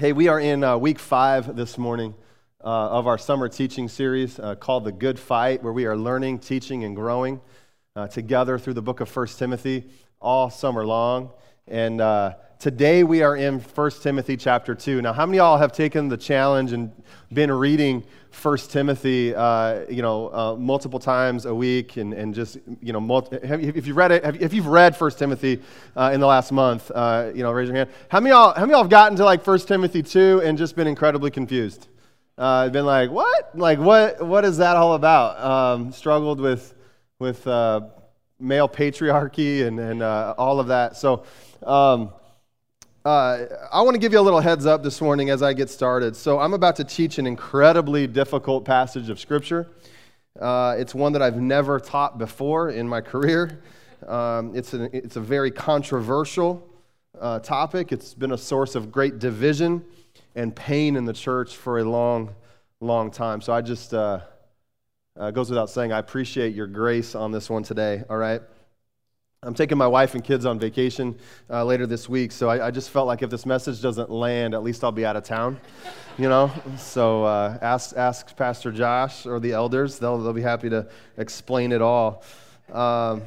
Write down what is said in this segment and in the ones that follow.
Hey, we are in uh, week five this morning uh, of our summer teaching series uh, called The Good Fight, where we are learning, teaching, and growing uh, together through the book of 1 Timothy all summer long. And uh, today we are in 1 Timothy chapter 2. Now, how many y'all have taken the challenge and been reading 1 Timothy, uh, you know, uh, multiple times a week and, and just, you know, multi- if you've read it, if you've read 1 Timothy uh, in the last month, uh, you know, raise your hand. How many, y'all, how many y'all have gotten to like 1 Timothy 2 and just been incredibly confused? Uh, been like, what? Like, what, what is that all about? Um, struggled with, with male patriarchy and, and uh, all of that. So, um, uh, I want to give you a little heads up this morning as I get started. So, I'm about to teach an incredibly difficult passage of Scripture. Uh, it's one that I've never taught before in my career. Um, it's, an, it's a very controversial uh, topic. It's been a source of great division and pain in the church for a long, long time. So, I just, uh, uh goes without saying, I appreciate your grace on this one today, all right? I'm taking my wife and kids on vacation uh, later this week, so I, I, just felt like if this message doesn't land, at least I'll be out of town, you know? So uh, ask, ask Pastor Josh or the elders, they'll, they'll be happy to explain it all. Um,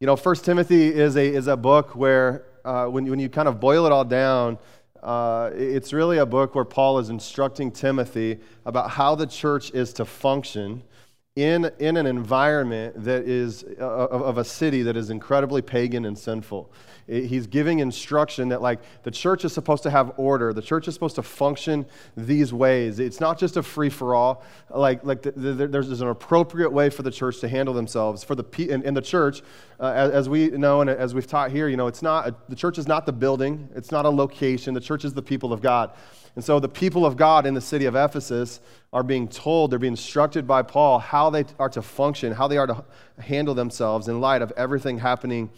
you know, First Timothy is a, is a book where, uh, when, when you kind of boil it all down, uh, it's really a book where Paul is instructing Timothy about how the church is to function in, in an environment that is uh, of, of, a city that is incredibly pagan and sinful. He's giving instruction that, like, the church is supposed to have order. The church is supposed to function these ways. It's not just a free for all. Like, like the, the, there's, an appropriate way for the church to handle themselves. For the in, in the church, uh, as, as, we know and as we've taught here, you know, it's not a, the church is not the building. It's not a location. The church is the people of God. And so the people of God in the city of Ephesus are being told, they're being instructed by Paul how they are to function, how they are to handle themselves in light of everything happening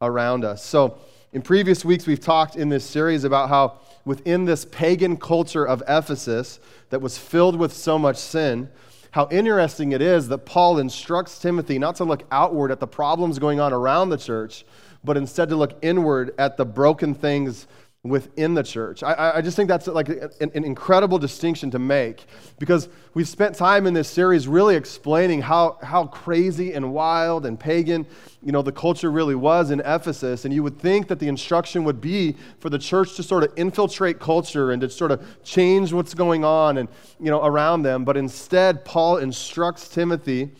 around us. So, in previous weeks, we've talked in this series about how within this pagan culture of Ephesus that was filled with so much sin, how interesting it is that Paul instructs Timothy not to look outward at the problems going on around the church, but instead to look inward at the broken things within the church. I, I just think that's like an, an, incredible distinction to make because we've spent time in this series really explaining how, how crazy and wild and pagan you know the culture really was in ephesus. And you would think that the instruction would be for the church to sort of infiltrate culture and to sort of change what's going on and you know around them. But instead paul instructs timothy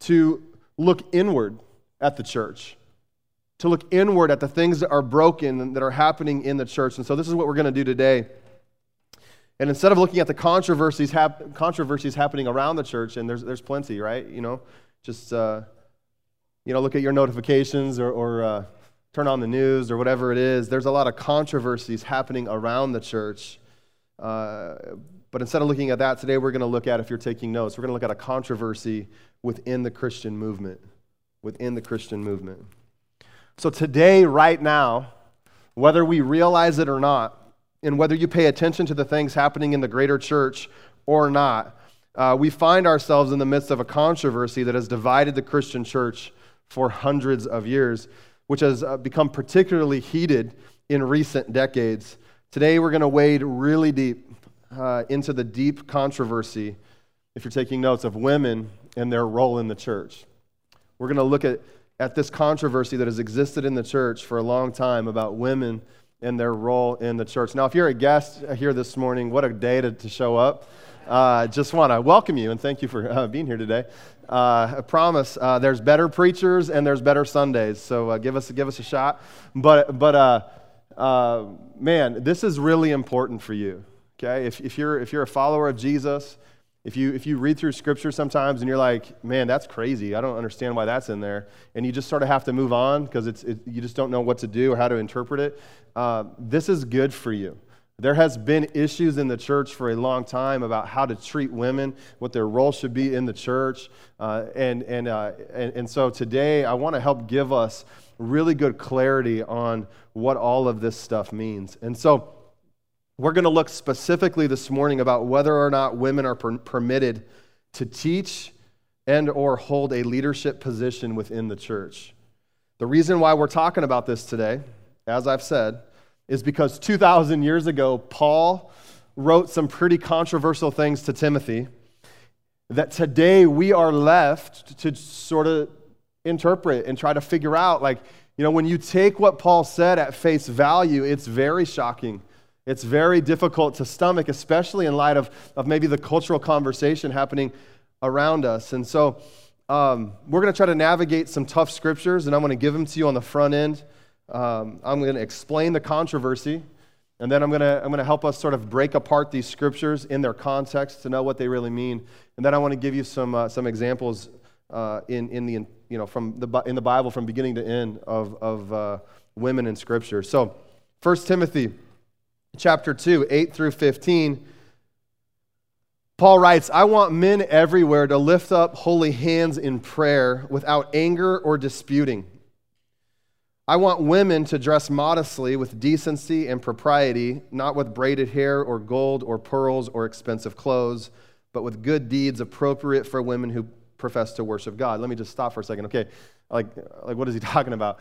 to look inward at the church to look inward at the things that are broken that are happening in the church. And so this is what we're going to do today. And instead of looking at the controversies, hap- controversies happening around the church, and there's, there's plenty, right? You know, just, uh, you know, look at your notifications or, or uh, turn on the news or whatever it is. There's a lot of controversies happening around the church. Uh, but instead of looking at that today, we're going to look at, if you're taking notes, we're going to look at a controversy within the Christian movement. Within the Christian movement. So, today, right now, whether we realize it or not, and whether you pay attention to the things happening in the greater church or not, uh, we find ourselves in the midst of a controversy that has divided the Christian church for hundreds of years, which has uh, become particularly heated in recent decades. Today, we're going to wade really deep uh, into the deep controversy, if you're taking notes, of women and their role in the church. We're going to look at at this controversy that has existed in the church for a long time about women and their role in the church. Now, if you're a guest here this morning, what a day to, to show up. Uh, just want to welcome you and thank you for uh, being here today. Uh, I promise uh, there's better preachers and there's better Sundays, so uh, give, us, give us a shot. But, but uh, man, this is really important for you. Okay? If, if, you're, if you're a follower of Jesus, if you, if you read through scripture sometimes and you're like, man, that's crazy. I don't understand why that's in there. And you just sort of have to move on because it's, it, you just don't know what to do or how to interpret it. Uh, this is good for you. There has been issues in the church for a long time about how to treat women, what their role should be in the church. Uh, and, and, uh, and, and so today I want to help give us really good clarity on what all of this stuff means. And so we're going to look specifically this morning about whether or not women are per- permitted to teach and or hold a leadership position within the church. The reason why we're talking about this today, as I've said, is because 2,000 years ago, Paul wrote some pretty controversial things to Timothy that today we are left to sort of interpret and try to figure out. Like, you know, when you take what Paul said at face value, it's very shocking. It's very difficult to stomach, especially in light of, of maybe the cultural conversation happening around us. And so um, we're going to try to navigate some tough scriptures, and I'm going to give them to you on the front end. Um, I'm going to explain the controversy, and then I'm going to, I'm going to help us sort of break apart these scriptures in their context to know what they really mean. And then I want to give you some, uh, some examples uh, in, in, the, you know, from the, in the Bible from beginning to end of, of uh, women in Scripture. So 1 Timothy chapter 2, 8 through 15. Paul writes, I want men everywhere to lift up holy hands in prayer without anger or disputing. I want women to dress modestly with decency and propriety, not with braided hair or gold or pearls or expensive clothes, but with good deeds appropriate for women who profess to worship God. Let me just stop for a second. Okay, like, like what is he talking about?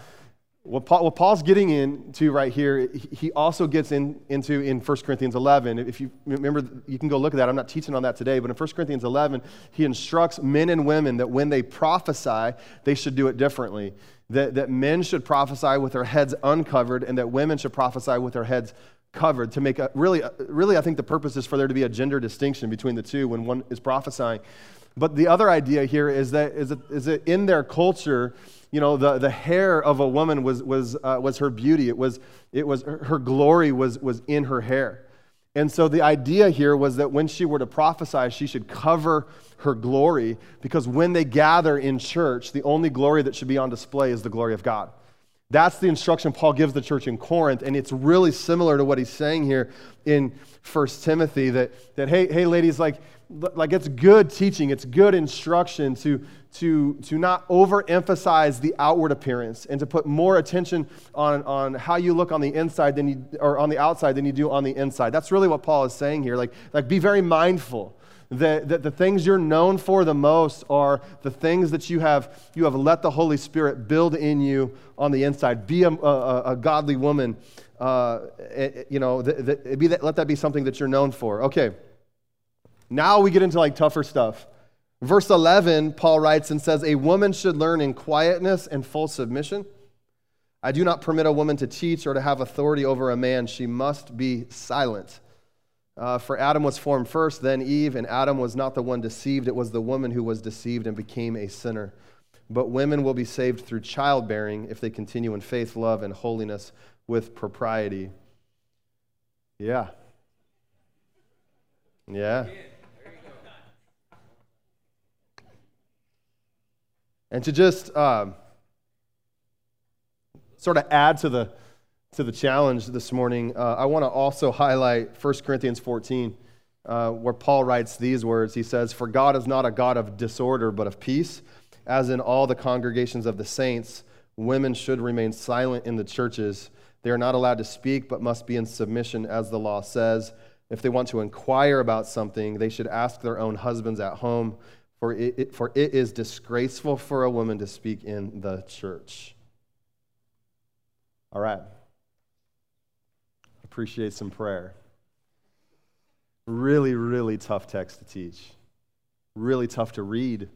What, Paul, what Paul's getting into right here, he also gets in, into in 1 Corinthians 11. If you remember, you can go look at that. I'm not teaching on that today, but in 1 Corinthians 11, he instructs men and women that when they prophesy, they should do it differently that, that men should prophesy with their heads uncovered and that women should prophesy with their heads covered to make a really really i think the purpose is for there to be a gender distinction between the two when one is prophesying but the other idea here is that is that, is that in their culture you know the, the hair of a woman was was uh, was her beauty it was it was her glory was was in her hair and so the idea here was that when she were to prophesy she should cover her glory because when they gather in church, the only glory that should be on display is the glory of God. That's the instruction Paul gives the church in Corinth, and it's really similar to what he's saying here in 1 Timothy that, that hey, hey, ladies, like, like it's good teaching, it's good instruction to, to, to not overemphasize the outward appearance and to put more attention on, on how you look on the inside than you, or on the outside than you do on the inside. That's really what Paul is saying here. Like, like be very mindful that, that the things you're known for the most are the things that you have, you have let the Holy Spirit build in you on the inside. Be a, a, a godly woman. Uh, eh, eh, you know, be that, let that be something that you're known for. Okay. Now we get into like tougher stuff. Verse 11, Paul writes and says, A woman should learn in quietness and full submission. I do not permit a woman to teach or to have authority over a man. She must be silent. Uh, for Adam was formed first, then Eve, and Adam was not the one deceived. It was the woman who was deceived and became a sinner. But women will be saved through childbearing if they continue in faith, love, and holiness with propriety. Yeah. Yeah. And to just uh, sort of add to the to the challenge this morning, uh, I want to also highlight 1 Corinthians 14, uh, where Paul writes these words. He says, For God is not a God of disorder, but of peace. As in all the congregations of the saints, women should remain silent in the churches. They are not allowed to speak, but must be in submission, as the law says. If they want to inquire about something, they should ask their own husbands at home, for it, for it is disgraceful for a woman to speak in the church. All right appreciate some prayer. Really, really tough text to teach. Really tough to read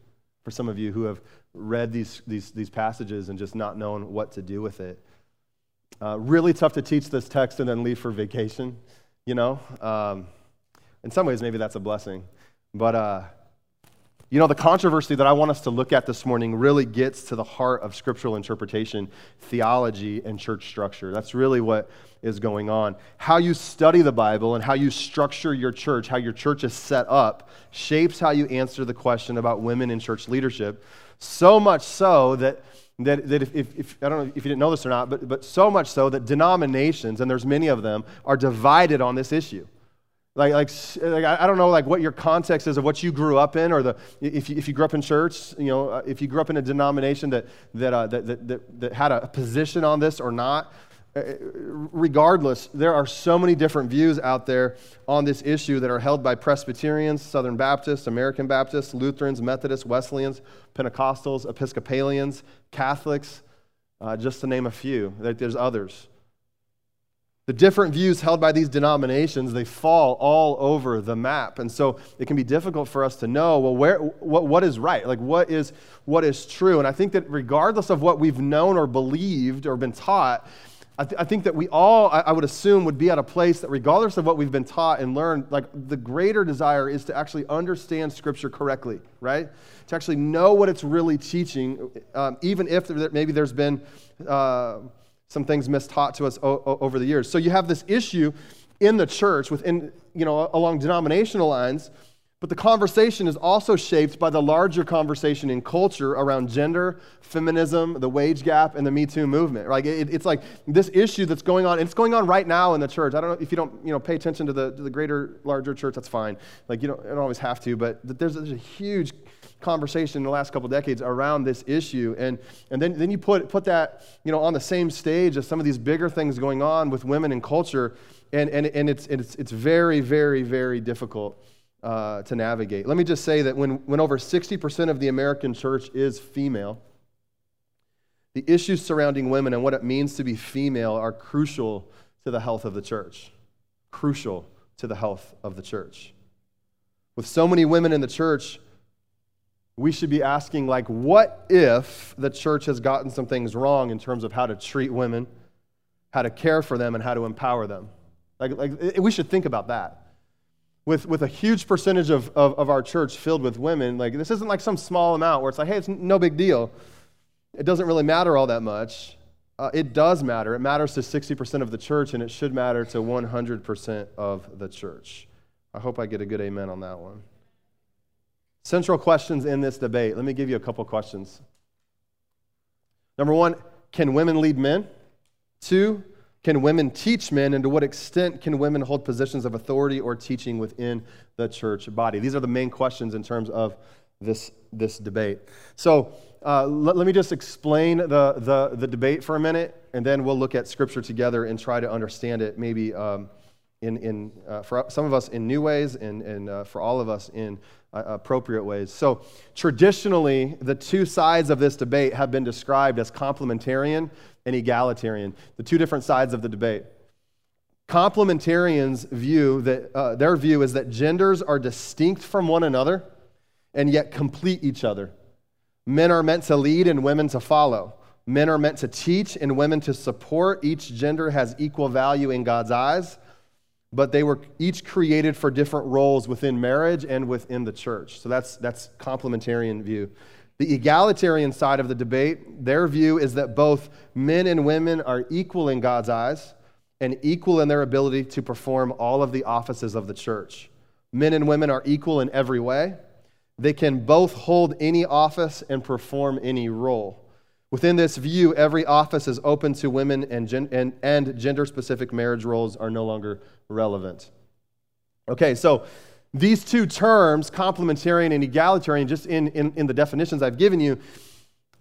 for some of you who have read these, these, these passages and just not known what to do with it. Uh, really tough to teach this text and then leave for vacation, you know? Um, in some ways, maybe that's a blessing. But uh, you know, the controversy that I want us to look at this morning really gets to the heart of scriptural interpretation, theology, and church structure. That's really what is going on. How you study the Bible and how you structure your church, how your church is set up, shapes how you answer the question about women in church leadership. So much so that that, that if, if, if, I don't know if you didn't know this or not, but, but so much so that denominations, and there's many of them, are divided on this issue. Like, like, like, I don't know like what your context is of what you grew up in, or the, if, you, if you grew up in church, you know, uh, if you grew up in a denomination that, that, uh, that, that, that, that had a position on this or not. Uh, regardless, there are so many different views out there on this issue that are held by Presbyterians, Southern Baptists, American Baptists, Lutherans, Methodists, Wesleyans, Pentecostals, Episcopalians, Catholics, uh, just to name a few. There's others. The different views held by these denominations they fall all over the map. And so it can be difficult for us to know well where what, what is right? Like what is what is true? And i think that regardless of what we've known or believed or been taught I, th- I, think that we all, I, I would assume, would be at a place that, regardless of what we've been taught and learned, like the greater desire is to actually understand Scripture correctly, right? To actually know what it's really teaching, um, even if there, maybe there's been uh, some things mistaught to us o- o- over the years. So you have this issue in the church, within, you know, along denominational lines but the conversation is also shaped by the larger conversation in culture around gender, feminism, the wage gap, and the Me Too movement. Like it, it's like this issue that's going on, and it's going on right now in the church. I don't know if you don't you know, pay attention to the, to the greater, larger church, that's fine. Like you don't, you don't always have to, but there's, there's a huge conversation in the last couple decades around this issue. And, and then, then you put, put that you know, on the same stage as some of these bigger things going on with women and culture, and, and, and it's, it's, it's very, very, very difficult uh, to navigate. Let me just say that when, when over 60% of the American church is female, the issues surrounding women and what it means to be female are crucial to the health of the church. Crucial to the health of the church. With so many women in the church, we should be asking, like, what if the church has gotten some things wrong in terms of how to treat women, how to care for them, and how to empower them? Like, like we should think about that with, with a huge percentage of, of, of, our church filled with women, like this isn't like some small amount where it's like, hey, it's no big deal. It doesn't really matter all that much. Uh, it does matter. It matters to 60% of the church, and it should matter to 100% of the church. I hope I get a good amen on that one. Central questions in this debate. Let me give you a couple questions. Number one, can women lead men? Two, can women teach men, and to what extent can women hold positions of authority or teaching within the church body? These are the main questions in terms of this, this debate. So uh, let, let, me just explain the, the, the, debate for a minute, and then we'll look at Scripture together and try to understand it maybe um, in, in, uh, for some of us in new ways and, and uh, for all of us in uh, appropriate ways. So, traditionally, the two sides of this debate have been described as complementarian and egalitarian, the two different sides of the debate. Complementarians view that uh, their view is that genders are distinct from one another and yet complete each other. Men are meant to lead and women to follow. Men are meant to teach and women to support. Each gender has equal value in God's eyes, but they were each created for different roles within marriage and within the church. So that's that's complementarian view. The egalitarian side of the debate, their view is that both men and women are equal in God's eyes and equal in their ability to perform all of the offices of the church. Men and women are equal in every way. They can both hold any office and perform any role. Within this view, every office is open to women, and, gen- and, and gender specific marriage roles are no longer relevant. Okay, so these two terms, complementarian and egalitarian, just in, in, in the definitions I've given you,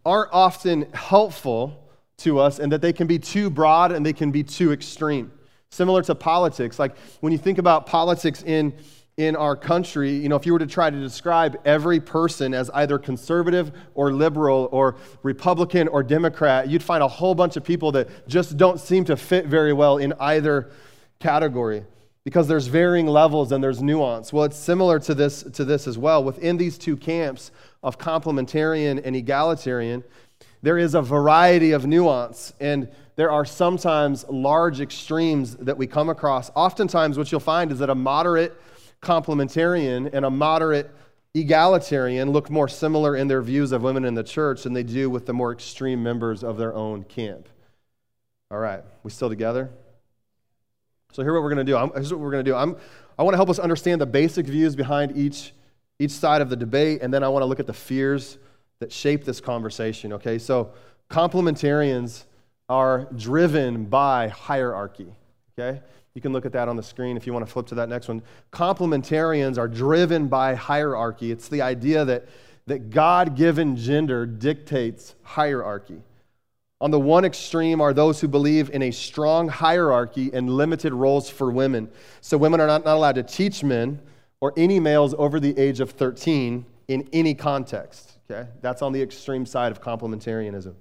aren't often helpful to us and that they can be too broad and they can be too extreme. Similar to politics. Like when you think about politics in, in our country, you know, if you were to try to describe every person as either conservative or liberal or Republican or Democrat, you'd find a whole bunch of people that just don't seem to fit very well in either category because there's varying levels and there's nuance. Well, it's similar to this, to this as well. Within these two camps of complementarian and egalitarian, there is a variety of nuance, and there are sometimes large extremes that we come across. Oftentimes, what you'll find is that a moderate complementarian and a moderate egalitarian look more similar in their views of women in the church than they do with the more extreme members of their own camp. All right, we still together? So here's what we're going to do. I'm, here's what we're going to do. I'm, I want to help us understand the basic views behind each, each side of the debate, and then I want to look at the fears that shape this conversation, okay? So complementarians are driven by hierarchy, okay? You can look at that on the screen if you want to flip to that next one. Complementarians are driven by hierarchy. It's the idea that, that God given gender dictates hierarchy. On the one extreme are those who believe in a strong hierarchy and limited roles for women. So women are not, not allowed to teach men or any males over the age of 13 in any context. Okay? That's on the extreme side of complementarianism.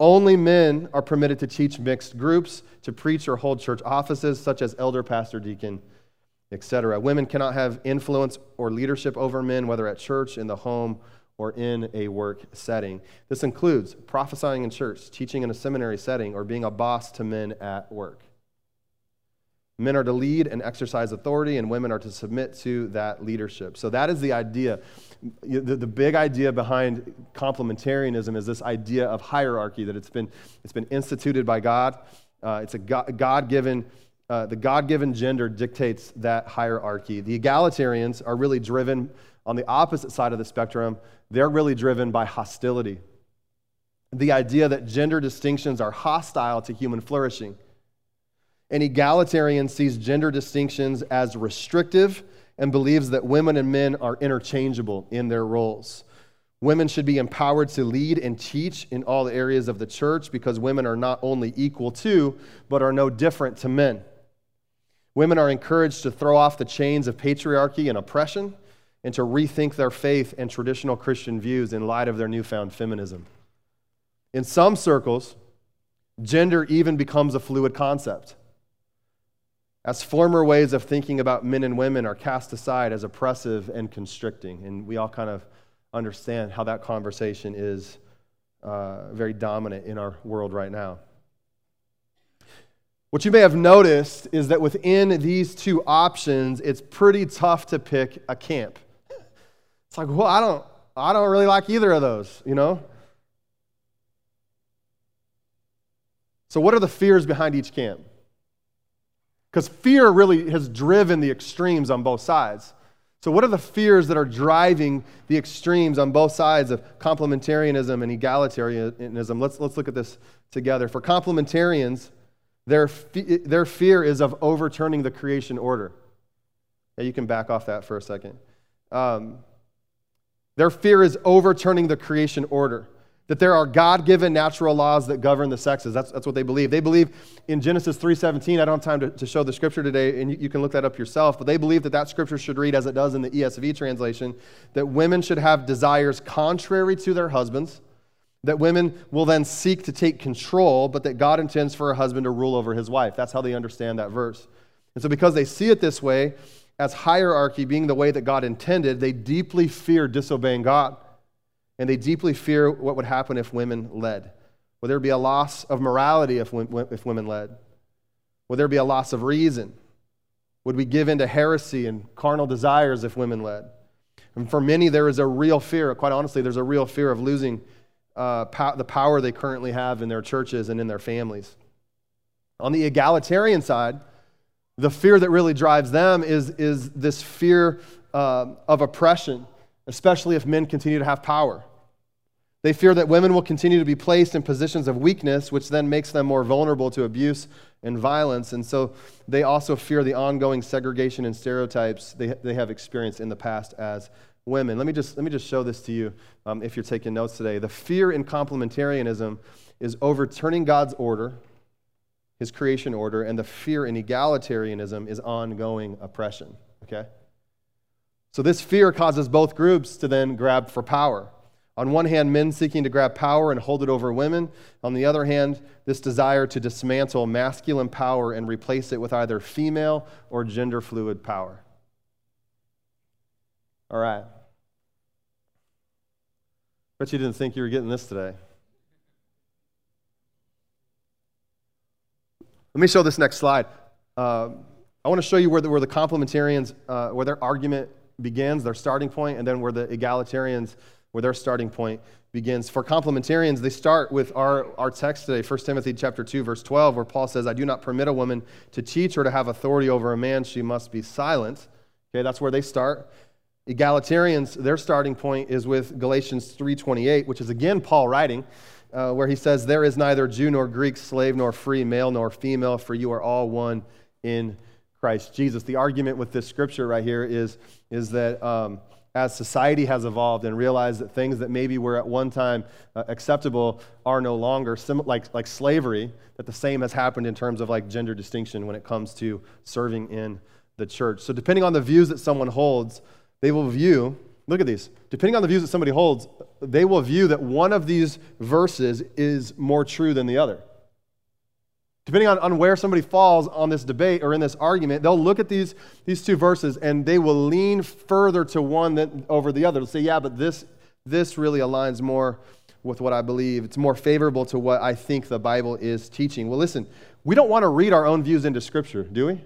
Only men are permitted to teach mixed groups, to preach or hold church offices such as elder, pastor, deacon, etc. Women cannot have influence or leadership over men, whether at church, in the home, or in a work setting. This includes prophesying in church, teaching in a seminary setting, or being a boss to men at work. Men are to lead and exercise authority, and women are to submit to that leadership. So, that is the idea. The, the big idea behind complementarianism is this idea of hierarchy, that it's been, it's been instituted by God. Uh, it's a God given, uh, the God given gender dictates that hierarchy. The egalitarians are really driven on the opposite side of the spectrum, they're really driven by hostility. The idea that gender distinctions are hostile to human flourishing. An egalitarian sees gender distinctions as restrictive and believes that women and men are interchangeable in their roles. Women should be empowered to lead and teach in all areas of the church because women are not only equal to, but are no different to men. Women are encouraged to throw off the chains of patriarchy and oppression and to rethink their faith and traditional Christian views in light of their newfound feminism. In some circles, gender even becomes a fluid concept as former ways of thinking about men and women are cast aside as oppressive and constricting. And we all kind of understand how that conversation is uh, very dominant in our world right now. What you may have noticed is that within these two options, it's pretty tough to pick a camp. It's like, well, I don't, I don't really like either of those, you know? So, what are the fears behind each camp? Because fear really has driven the extremes on both sides. So, what are the fears that are driving the extremes on both sides of complementarianism and egalitarianism? Let's, let's look at this together. For complementarians, their, fe- their fear is of overturning the creation order. Yeah, you can back off that for a second. Um, their fear is overturning the creation order that there are god-given natural laws that govern the sexes. That's, that's what they believe. They believe in genesis 3.17 i don't have time to, to show the scripture today and you, you, can look that up yourself but they believe that that scripture should read as it does in the esv translation that women should have desires contrary to their husbands that women will then seek to take control but that god intends for a husband to rule over his wife. That's how they understand that verse. And so because they see it this way as hierarchy being the way that god intended they deeply fear disobeying god and they deeply fear what would happen if women led. Would there be a loss of morality if, if women led? Would there be a loss of reason? Would we give in to heresy and carnal desires if women led? And for many, there is a real fear, quite honestly, there's a real fear of losing uh, the power they currently have in their churches and in their families. On the egalitarian side, the fear that really drives them is, is this fear uh, of oppression, especially if men continue to have power. They fear that women will continue to be placed in positions of weakness, which then makes them more vulnerable to abuse and violence. And so they also fear the ongoing segregation and stereotypes they, they have experienced in the past as women. Let me just, let me just show this to you um, if you're taking notes today. The fear in complementarianism is overturning God's order, his creation order, and the fear in egalitarianism is ongoing oppression. Okay? So this fear causes both groups to then grab for power. On one hand, men seeking to grab power and hold it over women. On the other hand, this desire to dismantle masculine power and replace it with either female or gender fluid power. All right. Bet you didn't think you were getting this today. Let me show this next slide. Uh, I want to show you where the, where the complementarians, uh, where their argument begins, their starting point, and then where the egalitarians where their starting point begins. For complementarians, they start with our, our text today, 1 Timothy chapter 2, verse 12, where Paul says, I do not permit a woman to teach or to have authority over a man, she must be silent. Okay, that's where they start. Egalitarians, their starting point is with Galatians 3:28, which is again Paul writing, uh, where he says, There is neither Jew nor Greek, slave nor free, male nor female, for you are all one in Christ Jesus. The argument with this scripture right here is, is that um, as society has evolved and realized that things that maybe were at one time uh, acceptable are no longer sim- like, like slavery that the same has happened in terms of like gender distinction when it comes to serving in the church so depending on the views that someone holds they will view look at these depending on the views that somebody holds they will view that one of these verses is more true than the other. Depending on, on where somebody falls on this debate or in this argument, they'll look at these, these two verses and they will lean further to one than, over the other. They'll say, yeah, but this, this really aligns more with what I believe. It's more favorable to what I think the Bible is teaching. Well, listen, we don't want to read our own views into Scripture, do we?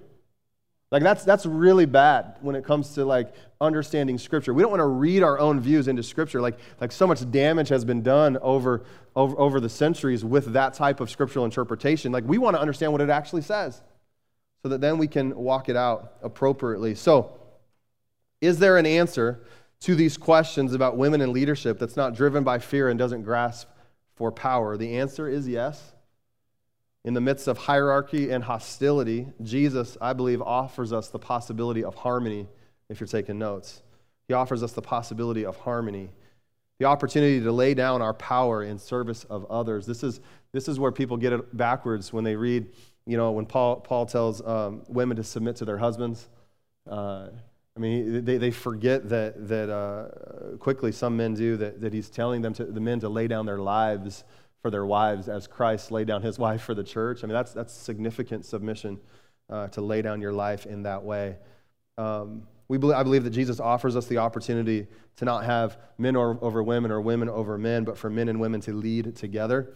Like that's that's really bad when it comes to like understanding scripture. We don't want to read our own views into scripture. Like like so much damage has been done over over, over the centuries with that type of scriptural interpretation. Like we want to understand what it actually says so that then we can walk it out appropriately. So, is there an answer to these questions about women in leadership that's not driven by fear and doesn't grasp for power? The answer is yes in the midst of hierarchy and hostility, Jesus, I believe, offers us the possibility of harmony, if you're taking notes. He offers us the possibility of harmony, the opportunity to lay down our power in service of others. This is, this is where people get it backwards when they read, you know, when Paul, Paul tells um, women to submit to their husbands. Uh, I mean, they, they forget that, that uh, quickly some men do, that, that he's telling them to, the men to lay down their lives for their wives as Christ laid down his life for the church. I mean, that's, that's significant submission uh, to lay down your life in that way. Um, we believe, I believe that Jesus offers us the opportunity to not have men over women or women over men, but for men and women to lead together.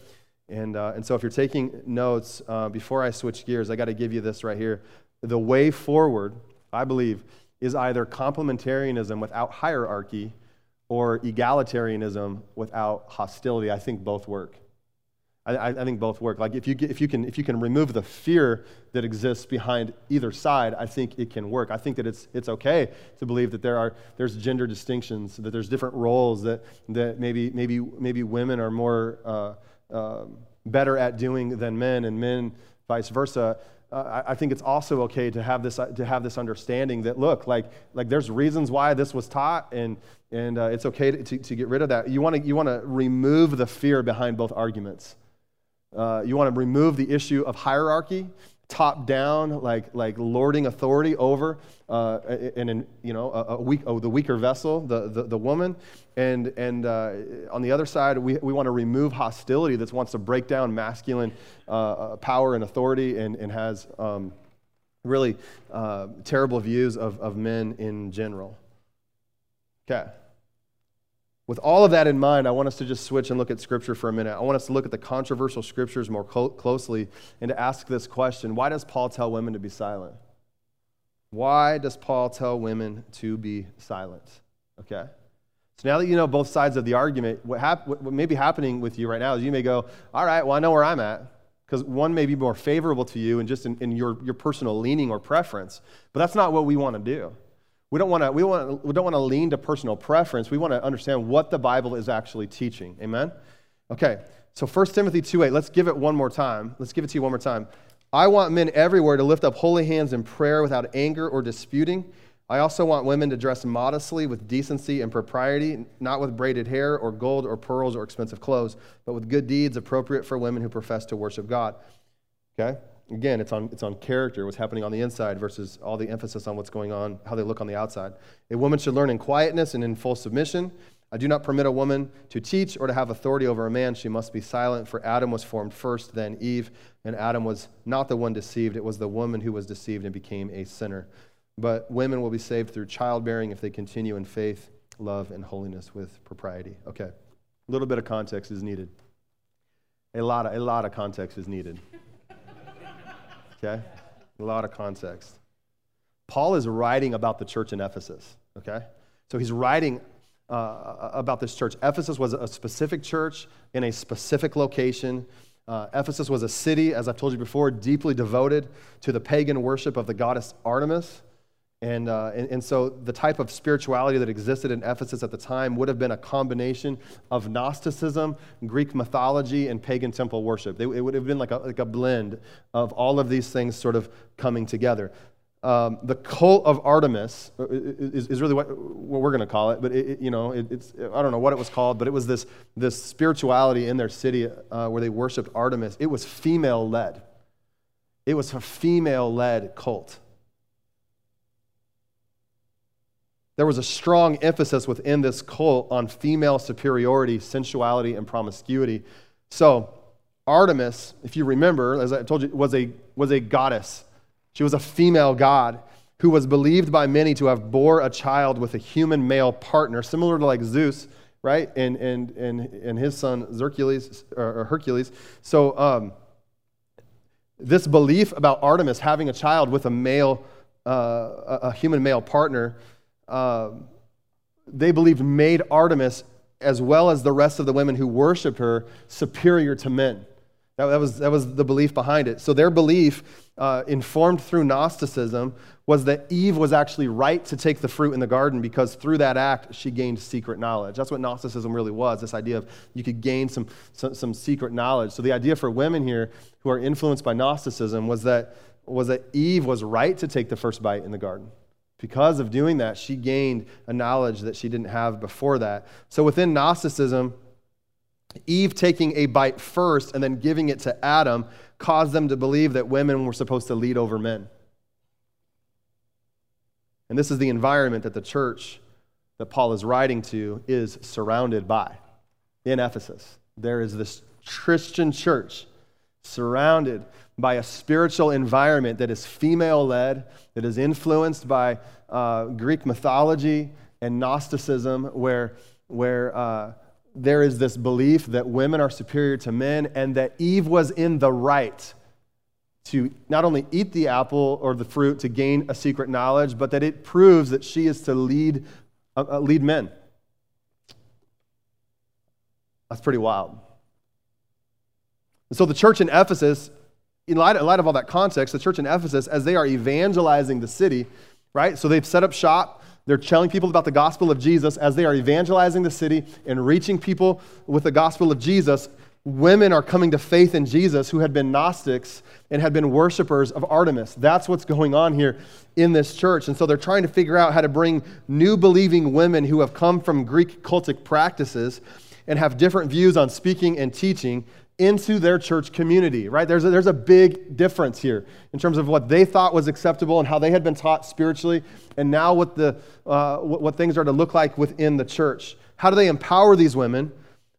And, uh, and so, if you're taking notes, uh, before I switch gears, I got to give you this right here. The way forward, I believe, is either complementarianism without hierarchy or egalitarianism without hostility. I think both work. I, I, think both work. Like if you, get, if, you can, if you can remove the fear that exists behind either side, I think it can work. I think that it's, it's okay to believe that there are, there's gender distinctions, that there's different roles, that, that maybe, maybe, maybe women are more uh, uh, better at doing than men, and men vice versa. Uh, I, I think it's also okay to have this, to have this understanding that, look, like, like there's reasons why this was taught, and, and uh, it's okay to, to, to get rid of that. You want to you wanna remove the fear behind both arguments. Uh, you want to remove the issue of hierarchy, top down, like, like lording authority over, uh, and, and you know, a, a weak, oh, the weaker vessel, the, the, the woman. And, and uh, on the other side, we, we want to remove hostility that wants to break down masculine uh, uh, power and authority and, and has um, really uh, terrible views of, of men in general. Okay. With all of that in mind, I want us to just switch and look at Scripture for a minute. I want us to look at the controversial Scriptures more co- closely and to ask this question Why does Paul tell women to be silent? Why does Paul tell women to be silent? Okay? So now that you know both sides of the argument, what, hap- what may be happening with you right now is you may go, All right, well, I know where I'm at. Because one may be more favorable to you and just in, in your, your personal leaning or preference. But that's not what we want to do. We don't want to we want we don't want to lean to personal preference. We want to understand what the Bible is actually teaching. Amen. Okay. So 1 Timothy 2:8. Let's give it one more time. Let's give it to you one more time. I want men everywhere to lift up holy hands in prayer without anger or disputing. I also want women to dress modestly with decency and propriety, not with braided hair or gold or pearls or expensive clothes, but with good deeds appropriate for women who profess to worship God. Okay? Again, it's on, it's on character, what's happening on the inside versus all the emphasis on what's going on, how they look on the outside. A woman should learn in quietness and in full submission. I do not permit a woman to teach or to have authority over a man. She must be silent, for Adam was formed first, then Eve. And Adam was not the one deceived, it was the woman who was deceived and became a sinner. But women will be saved through childbearing if they continue in faith, love, and holiness with propriety. Okay, a little bit of context is needed. A lot of, a lot of context is needed okay? A lot of context. Paul is writing about the church in Ephesus, okay? So he's writing uh, about this church. Ephesus was a specific church in a specific location. Uh, Ephesus was a city, as I've told you before, deeply devoted to the pagan worship of the goddess Artemis. And, uh, and, and, so the type of spirituality that existed in Ephesus at the time would have been a combination of Gnosticism, Greek mythology, and pagan temple worship. They, it would have been like a, like a blend of all of these things sort of coming together. Um, the cult of Artemis is, is really what, what we're going to call it, but it, it, you know, it, it's, I don't know what it was called, but it was this, this spirituality in their city uh, where they worshiped Artemis. It was female led. It was a female led cult. There was a strong emphasis within this cult on female superiority, sensuality, and promiscuity. So, Artemis, if you remember, as I told you, was a, was a goddess. She was a female god who was believed by many to have bore a child with a human male partner, similar to like Zeus, right? And, and, and, and his son Hercules, or Heracles. So um, this belief about Artemis having a child with a male, uh, a human male partner, uh, they believed made Artemis, as well as the rest of the women who worshiped her, superior to men. That, that, was, that was the belief behind it. So their belief, uh, informed through Gnosticism, was that Eve was actually right to take the fruit in the garden because through that act she gained secret knowledge. That's what Gnosticism really was this idea of you could gain some, some, some secret knowledge. So the idea for women here who are influenced by Gnosticism was that, was that Eve was right to take the first bite in the garden. Because of doing that, she gained a knowledge that she didn't have before that. So within Gnosticism, Eve taking a bite first and then giving it to Adam caused them to believe that women were supposed to lead over men. And this is the environment that the church that Paul is writing to is surrounded by in Ephesus. There is this Christian church surrounded by a spiritual environment that is female led, that is influenced by uh, Greek mythology and Gnosticism, where, where uh, there is this belief that women are superior to men and that Eve was in the right to not only eat the apple or the fruit to gain a secret knowledge, but that it proves that she is to lead, uh, uh, lead men. That's pretty wild. And so the church in Ephesus, in light, in light of all that context, the church in Ephesus, as they are evangelizing the city, right? So they've set up shop. They're telling people about the gospel of Jesus as they are evangelizing the city and reaching people with the gospel of Jesus women are coming to faith in Jesus who had been Gnostics and had been worshipers of Artemis. That's what's going on here in this church. And so they're trying to figure out how to bring new believing women who have come from Greek cultic practices and have different views on speaking and teaching into their church community, right? There's a, there's a big difference here in terms of what they thought was acceptable and how they had been taught spiritually, and now what, the, uh, what, what things are to look like within the church. How do they empower these women,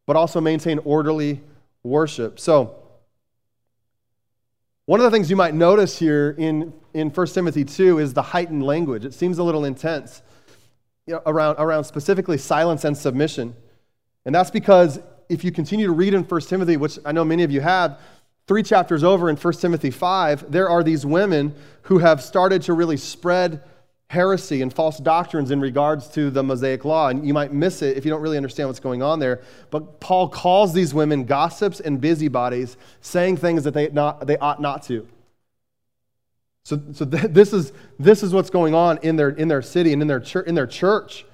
but also maintain orderly worship. So, one of the things you might notice here in, in 1 Timothy 2 is the heightened language. It seems a little intense you know, around, around specifically silence and submission. And that's because if you continue to read in 1 Timothy, which I know many of you have, three chapters over in 1 Timothy 5, there are these women who have started to really spread heresy and false doctrines in regards to the Mosaic law. And you might miss it if you don't really understand what's going on there. But Paul calls these women gossips and busybodies, saying things that they, not, they ought not to. So, so th- this, is, this is what's going on in their, in their city and in their, chur- in their church.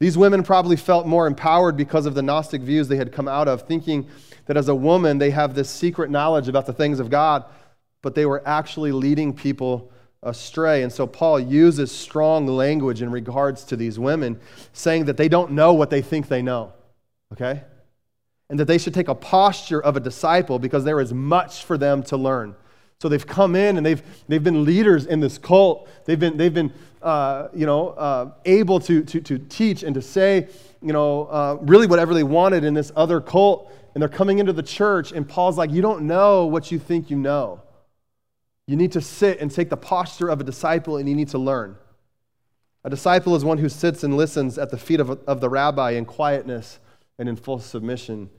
These women probably felt more empowered because of the Gnostic views they had come out of, thinking that as a woman they have this secret knowledge about the things of God, but they were actually leading people astray. And so Paul uses strong language in regards to these women, saying that they don't know what they think they know, okay? And that they should take a posture of a disciple because there is much for them to learn. So they've come in and they've, they've been leaders in this cult. They've been, they've been uh, you know, uh, able to, to, to teach and to say, you know, uh, really whatever they wanted in this other cult. And they're coming into the church, and Paul's like, You don't know what you think you know. You need to sit and take the posture of a disciple and you need to learn. A disciple is one who sits and listens at the feet of, of the rabbi in quietness and in full submission,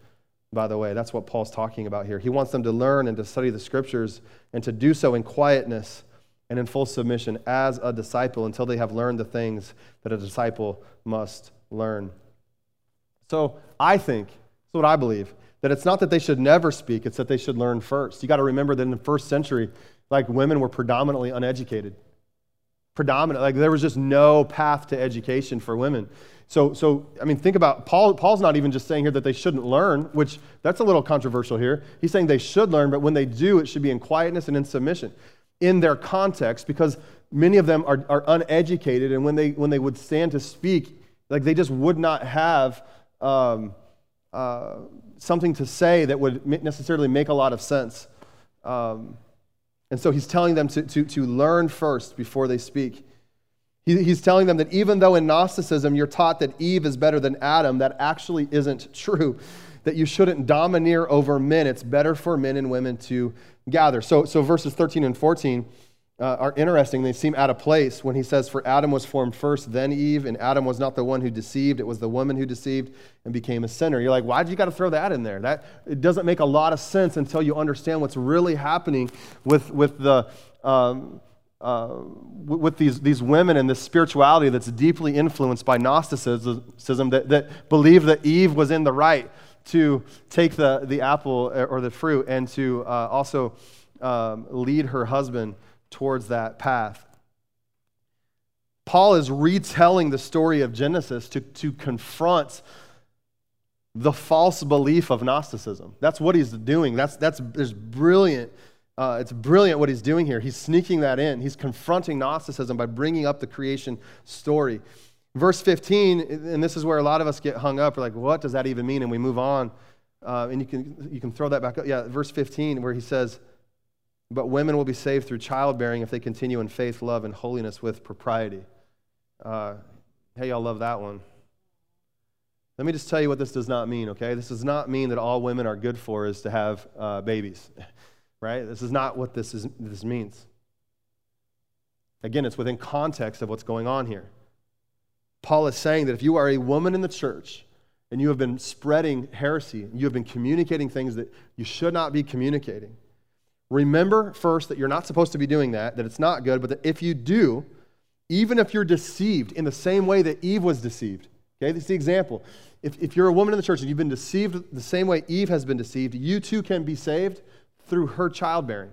by the way. That's what Paul's talking about here. He wants them to learn and to study the scriptures and to do so in quietness and in full submission as a disciple until they have learned the things that a disciple must learn. So I think, that's what I believe, that it's not that they should never speak, it's that they should learn first. You got to remember that in the first century, like women were predominantly uneducated. Predominant, like there was just no path to education for women. So, so I mean, think about Paul. Paul's not even just saying here that they shouldn't learn, which that's a little controversial here. He's saying they should learn, but when they do, it should be in quietness and in submission, in their context, because many of them are, are uneducated, and when they when they would stand to speak, like they just would not have um, uh, something to say that would necessarily make a lot of sense. Um, and so he's telling them to, to, to learn first before they speak. He, he's telling them that even though in Gnosticism you're taught that Eve is better than Adam, that actually isn't true. That you shouldn't domineer over men. It's better for men and women to gather. So, so verses 13 and 14 uh, are interesting. They seem out of place when he says, For Adam was formed first, then Eve, and Adam was not the one who deceived, it was the woman who deceived and became a sinner. You're like, why did you got to throw that in there? That, it doesn't make a lot of sense until you understand what's really happening with, with the. Um, uh, with these, these women and this spirituality that's deeply influenced by Gnosticism that, that believe that Eve was in the right to take the, the apple or the fruit and to uh, also um, lead her husband towards that path. Paul is retelling the story of Genesis to, to confront the false belief of Gnosticism. That's what he's doing. That's, that's, there's brilliant uh, it's brilliant what he's doing here. He's sneaking that in. He's confronting Gnosticism by bringing up the creation story. Verse 15, and this is where a lot of us get hung up. We're like, what does that even mean? And we move on. Uh, and you can, you can throw that back up. Yeah, verse 15, where he says, But women will be saved through childbearing if they continue in faith, love, and holiness with propriety. Uh, hey, y'all love that one. Let me just tell you what this does not mean, okay? This does not mean that all women are good for is to have uh, babies right? This is not what this, is, this means. Again, it's within context of what's going on here. Paul is saying that if you are a woman in the church and you have been spreading heresy, you have been communicating things that you should not be communicating, remember first that you're not supposed to be doing that, that it's not good, but that if you do, even if you're deceived in the same way that Eve was deceived, okay, this is the example. If, if you're a woman in the church and you've been deceived the same way Eve has been deceived, you too can be saved through her childbearing.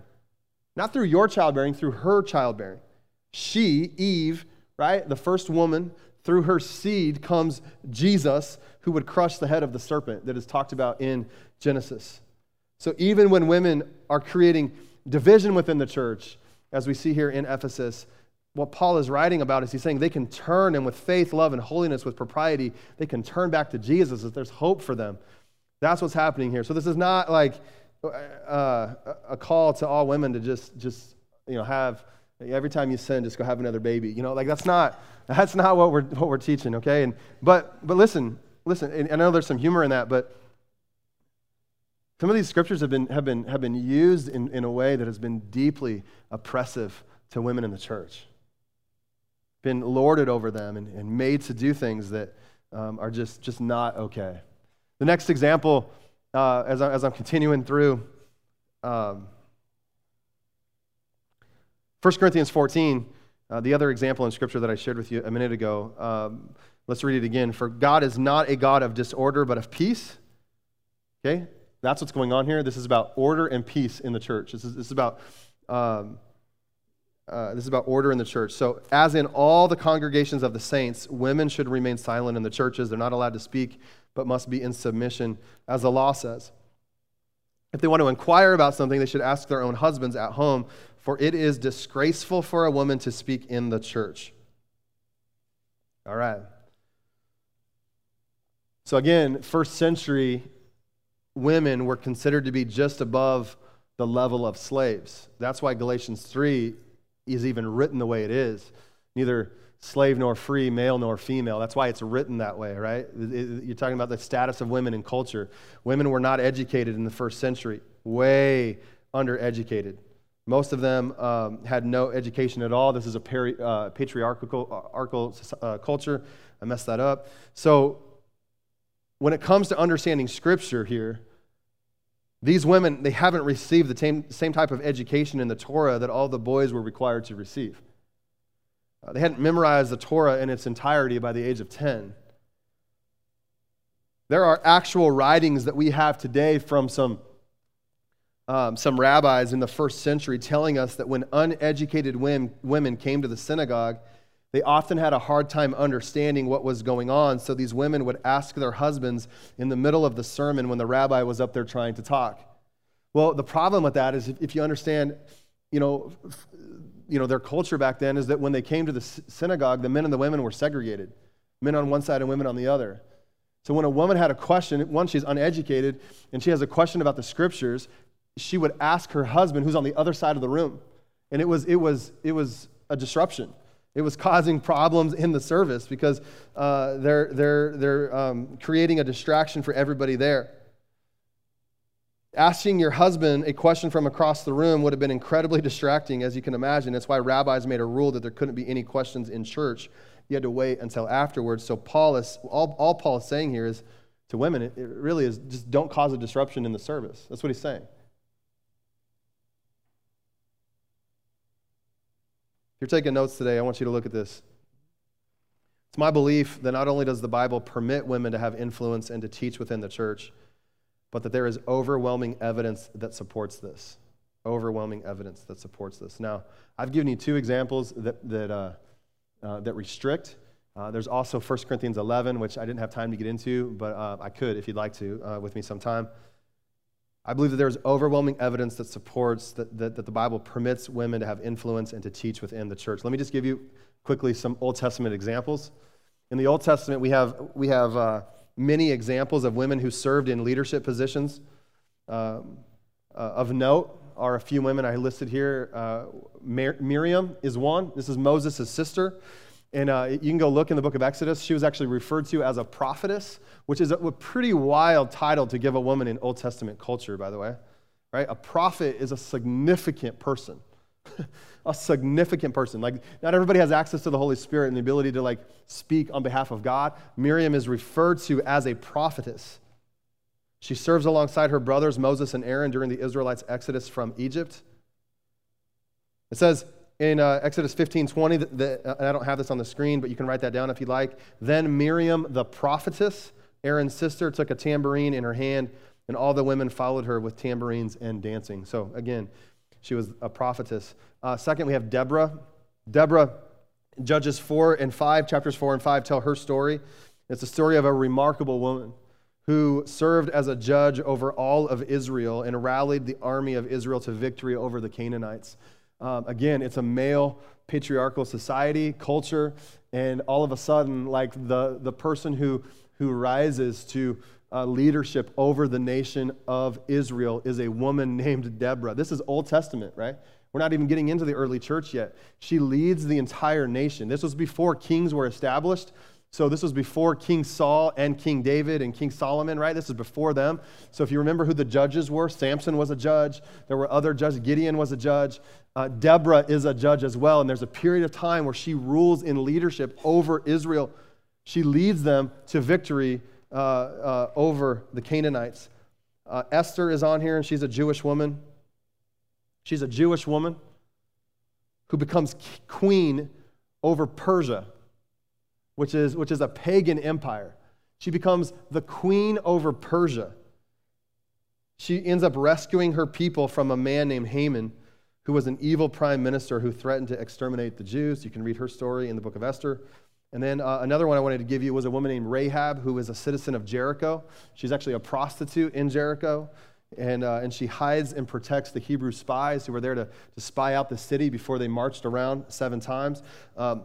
Not through your childbearing, through her childbearing. She, Eve, right, the first woman, through her seed comes Jesus, who would crush the head of the serpent that is talked about in Genesis. So even when women are creating division within the church, as we see here in Ephesus, what Paul is writing about is he's saying they can turn and with faith, love, and holiness, with propriety, they can turn back to Jesus. That there's hope for them. That's what's happening here. So this is not like uh, a call to all women to just, just you know, have every time you sin, just go have another baby. You know, like that's not that's not what we're what we're teaching. Okay, and but but listen, listen. And I know there's some humor in that, but some of these scriptures have been have been have been used in, in a way that has been deeply oppressive to women in the church. Been lorded over them and, and made to do things that um, are just just not okay. The next example uh, as, I, as I'm continuing through um, 1 Corinthians 14, uh, the other example in Scripture that I shared with you a minute ago. Um, let's read it again. For God is not a God of disorder, but of peace. Okay? That's what's going on here. This is about order and peace in the church. This is, this is about. Um, uh, this is about order in the church. So, as in all the congregations of the saints, women should remain silent in the churches. They're not allowed to speak but must be in submission, as the law says. If they want to inquire about something, they should ask their own husbands at home, for it is disgraceful for a woman to speak in the church. All right. So, again, first century women were considered to be just above the level of slaves. That's why Galatians 3 is even written the way it is. Neither slave nor free, male nor female. That's why it's written that way, right? You're talking about the status of women in culture. Women were not educated in the first century, way undereducated. Most of them um, had no education at all. This is a peri- uh, patriarchal uh, uh, culture. I messed that up. So, when it comes to understanding Scripture here, these women, they haven't received the same, same type of education in the Torah that all the boys were required to receive. Uh, they hadn't memorized the Torah in its entirety by the age of 10. There are actual writings that we have today from some, um, some rabbis in the first century telling us that when uneducated women, came to the synagogue, they often had a hard time understanding what was going on. So these women would ask their husbands in the middle of the sermon when the rabbi was up there trying to talk. Well, the problem with that is if, if you understand, you know, you know, their culture back then is that when they came to the synagogue, the men and the women were segregated men on one side and women on the other. So when a woman had a question, one, she's uneducated, and she has a question about the scriptures, she would ask her husband, who's on the other side of the room. And it was, it was, it was a disruption. It was causing problems in the service because uh, they're, they're, they're um, creating a distraction for everybody there. Asking your husband a question from across the room would have been incredibly distracting, as you can imagine. That's why rabbis made a rule that there couldn't be any questions in church. You had to wait until afterwards. So Paul is, all, all Paul is saying here is to women, it, it really is just don't cause a disruption in the service. That's what he's saying. You're taking notes today, I want you to look at this. It's my belief that not only does the Bible permit women to have influence and to teach within the church, but that there is overwhelming evidence that supports this. Overwhelming evidence that supports this. Now, I've given you two examples that, that, uh, uh, that restrict. Uh, there's also 1 Corinthians 11, which I didn't have time to get into, but uh, I could if you'd like to uh, with me sometime. I believe that there's overwhelming evidence that supports that, that, that, the Bible permits women to have influence and to teach within the church. Let me just give you quickly some Old Testament examples. In the Old Testament, we have, we have uh, many examples of women who served in leadership positions. Um, uh, of note are a few women I listed here. Uh, Mir- Miriam is one. This is Moses' sister. And uh, you can go look in the book of Exodus. She was actually referred to as a prophetess, which is a, pretty wild title to give a woman in Old Testament culture, by the way. Right? A prophet is a significant person. a significant person. Like, not everybody has access to the Holy Spirit and the ability to, like, speak on behalf of God. Miriam is referred to as a prophetess. She serves alongside her brothers, Moses and Aaron, during the Israelites' exodus from Egypt. It says in uh, Exodus 15 20, that, that, uh, and I don't have this on the screen, but you can write that down if you like. Then Miriam, the prophetess, Aaron's sister, took a tambourine in her hand, and all the women followed her with tambourines and dancing. So, again, she was a prophetess. Uh, second, we have Deborah. Deborah, Judges 4 and 5, chapters 4 and 5 tell her story. It's a story of a remarkable woman who served as a judge over all of Israel and rallied the army of Israel to victory over the Canaanites. Um, again, it's a male patriarchal society, culture, and all of a sudden, like the, the person who, who rises to uh, leadership over the nation of Israel is a woman named Deborah. This is Old Testament, right? We're not even getting into the early church yet. She leads the entire nation. This was before kings were established. So this was before King Saul and King David and King Solomon, right? This is before them. So if you remember who the judges were, Samson was a judge. There were other judges. Gideon was a judge. Uh, Deborah is a judge as well. And there's a period of time where she rules in leadership over Israel. She leads them to victory uh, uh, over the Canaanites. Uh, Esther is on here, and she's a Jewish woman. She's a Jewish woman who becomes queen over Persia, which is, which is a pagan empire. She becomes the queen over Persia. She ends up rescuing her people from a man named Haman, who was an evil prime minister who threatened to exterminate the Jews. You can read her story in the book of Esther. And then uh, another one I wanted to give you was a woman named Rahab, who was a citizen of Jericho. She's actually a prostitute in Jericho and, uh, and she hides and protects the Hebrew spies who were there to, to spy out the city before they marched around seven times. Um,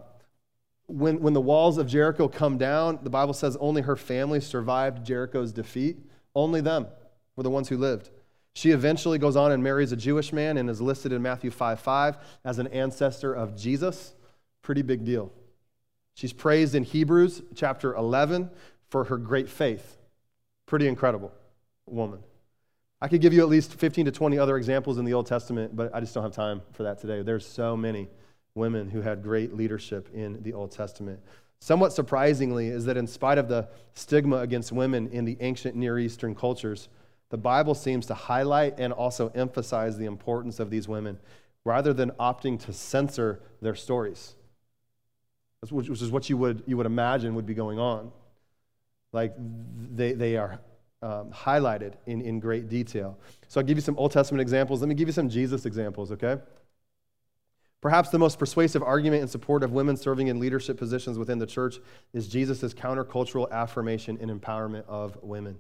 when, when the walls of Jericho come down, the Bible says only her family survived Jericho's defeat. Only them were the ones who lived. She eventually goes on and marries a Jewish man and is listed in Matthew 5 5 as an ancestor of Jesus. Pretty big deal. She's praised in Hebrews chapter 11 for her great faith. Pretty incredible woman. I could give you at least 15 to 20 other examples in the Old Testament, but I just don't have time for that today. There's so many women who had great leadership in the Old Testament. Somewhat surprisingly, is that in spite of the stigma against women in the ancient Near Eastern cultures, the Bible seems to highlight and also emphasize the importance of these women rather than opting to censor their stories, which is what you would, you would imagine would be going on. Like they, they are um, highlighted in, in great detail. So I'll give you some Old Testament examples. Let me give you some Jesus examples, okay? Perhaps the most persuasive argument in support of women serving in leadership positions within the church is Jesus' countercultural affirmation and empowerment of women.